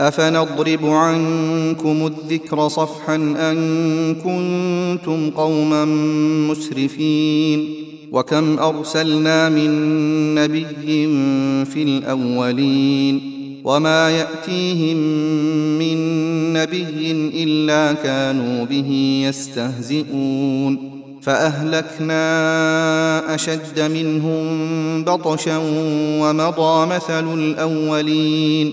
أفنضرب عنكم الذكر صفحا أن كنتم قوما مسرفين؟ وكم أرسلنا من نبي في الأولين؟ وما يأتيهم من نبي إلا كانوا به يستهزئون. فأهلكنا أشد منهم بطشا ومضى مثل الأولين.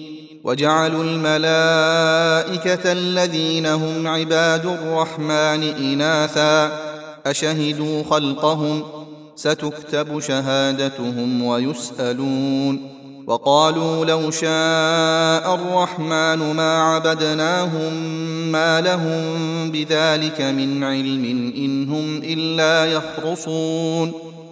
وجعلوا الملائكة الذين هم عباد الرحمن إناثا أشهدوا خلقهم ستكتب شهادتهم ويسألون وقالوا لو شاء الرحمن ما عبدناهم ما لهم بذلك من علم إن هم إلا يخرصون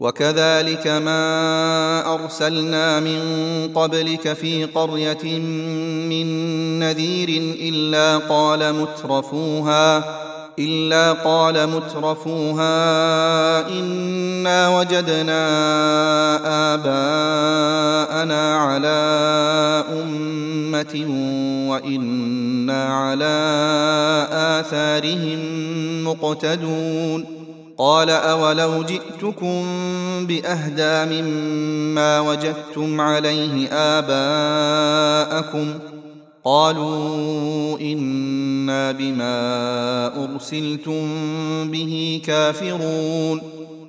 وكذلك ما أرسلنا من قبلك في قرية من نذير إلا قال مترفوها إلا قال مترفوها إنا وجدنا آباءنا على أمة وإنا على آثارهم مقتدون. قال أولو جئتكم بأهدى مما وجدتم عليه آباءكم قالوا إنا بما أرسلتم به كافرون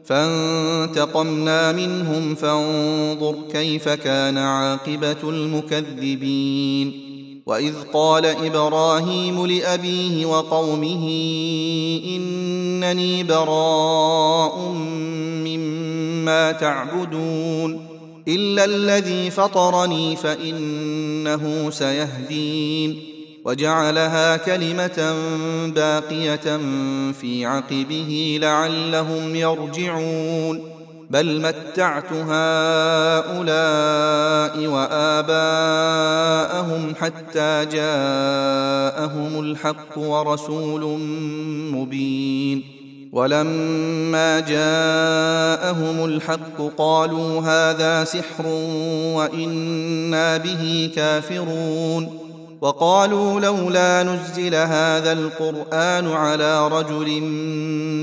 فانتقمنا منهم فانظر كيف كان عاقبة المكذبين وإذ قال إبراهيم لأبيه وقومه إنني براء مما تعبدون إلا الذي فطرني فإنه سيهدين وجعلها كلمة باقية في عقبه لعلهم يرجعون بل متعت هؤلاء وآباءهم حتى جاءهم الحق ورسول مبين. ولما جاءهم الحق قالوا هذا سحر وإنا به كافرون. وقالوا لولا نزل هذا القرآن على رجل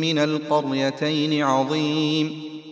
من القريتين عظيم.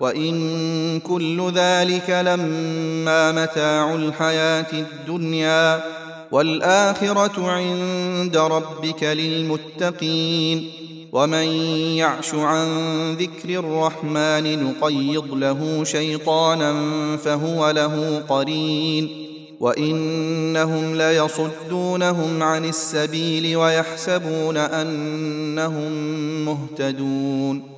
وإن كل ذلك لما متاع الحياة الدنيا والآخرة عند ربك للمتقين ومن يعش عن ذكر الرحمن نقيض له شيطانا فهو له قرين وإنهم ليصدونهم عن السبيل ويحسبون أنهم مهتدون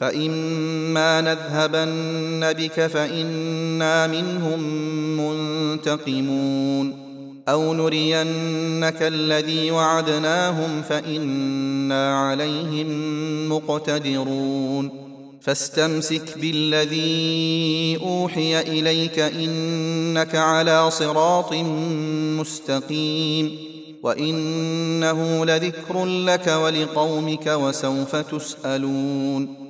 فإما نذهبن بك فإنا منهم منتقمون أو نرينك الذي وعدناهم فإنا عليهم مقتدرون فاستمسك بالذي أوحي إليك إنك على صراط مستقيم وإنه لذكر لك ولقومك وسوف تسألون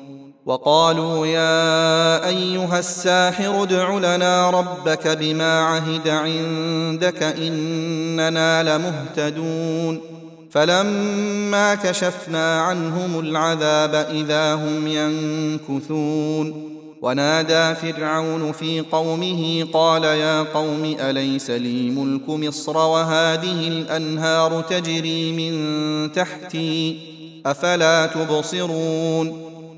وقالوا يا أيها الساحر ادع لنا ربك بما عهد عندك إننا لمهتدون. فلما كشفنا عنهم العذاب إذا هم ينكثون. ونادى فرعون في قومه قال يا قوم أليس لي ملك مصر وهذه الأنهار تجري من تحتي أفلا تبصرون؟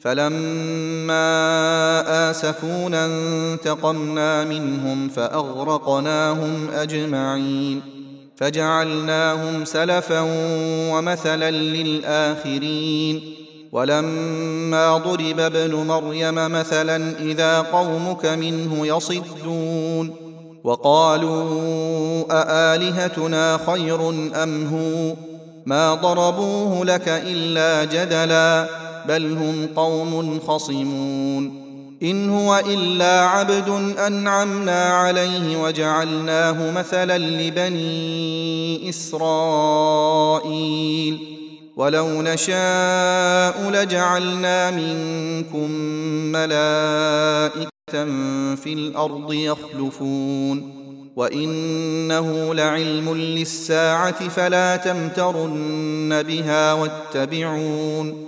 فلما آسفونا انتقمنا منهم فأغرقناهم أجمعين فجعلناهم سلفا ومثلا للآخرين ولما ضرب ابن مريم مثلا إذا قومك منه يصدون وقالوا أآلهتنا خير أم هو ما ضربوه لك إلا جدلا بل هم قوم خصمون. إن هو إلا عبد أنعمنا عليه وجعلناه مثلا لبني إسرائيل. ولو نشاء لجعلنا منكم ملائكة في الأرض يخلفون. وإنه لعلم للساعة فلا تمترن بها واتبعون.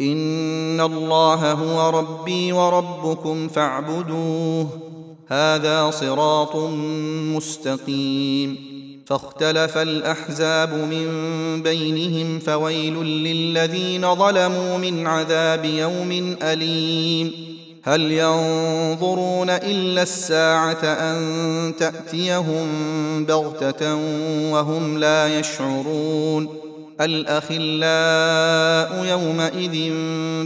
ان الله هو ربي وربكم فاعبدوه هذا صراط مستقيم فاختلف الاحزاب من بينهم فويل للذين ظلموا من عذاب يوم اليم هل ينظرون الا الساعة ان تاتيهم بغته وهم لا يشعرون الأخلاء يومئذ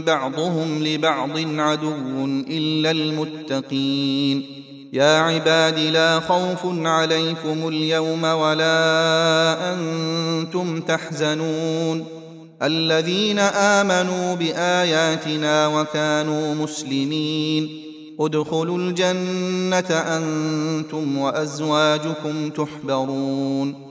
بعضهم لبعض عدو إلا المتقين. يا عباد لا خوف عليكم اليوم ولا أنتم تحزنون. الذين آمنوا بآياتنا وكانوا مسلمين. ادخلوا الجنة أنتم وأزواجكم تحبرون.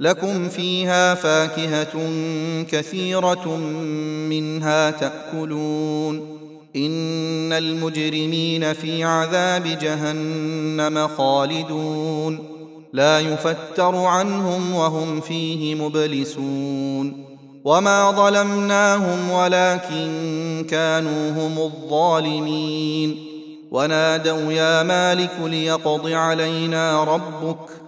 لكم فيها فاكهة كثيرة منها تأكلون. إن المجرمين في عذاب جهنم خالدون. لا يفتر عنهم وهم فيه مبلسون. وما ظلمناهم ولكن كانوا هم الظالمين. ونادوا يا مالك ليقض علينا ربك.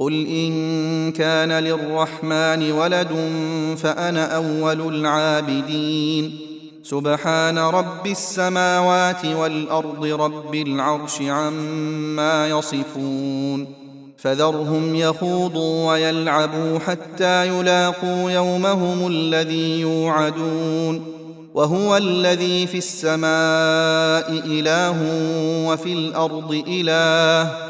قل إن كان للرحمن ولد فأنا أول العابدين سبحان رب السماوات والارض رب العرش عما يصفون فذرهم يخوضوا ويلعبوا حتى يلاقوا يومهم الذي يوعدون وهو الذي في السماء اله وفي الأرض اله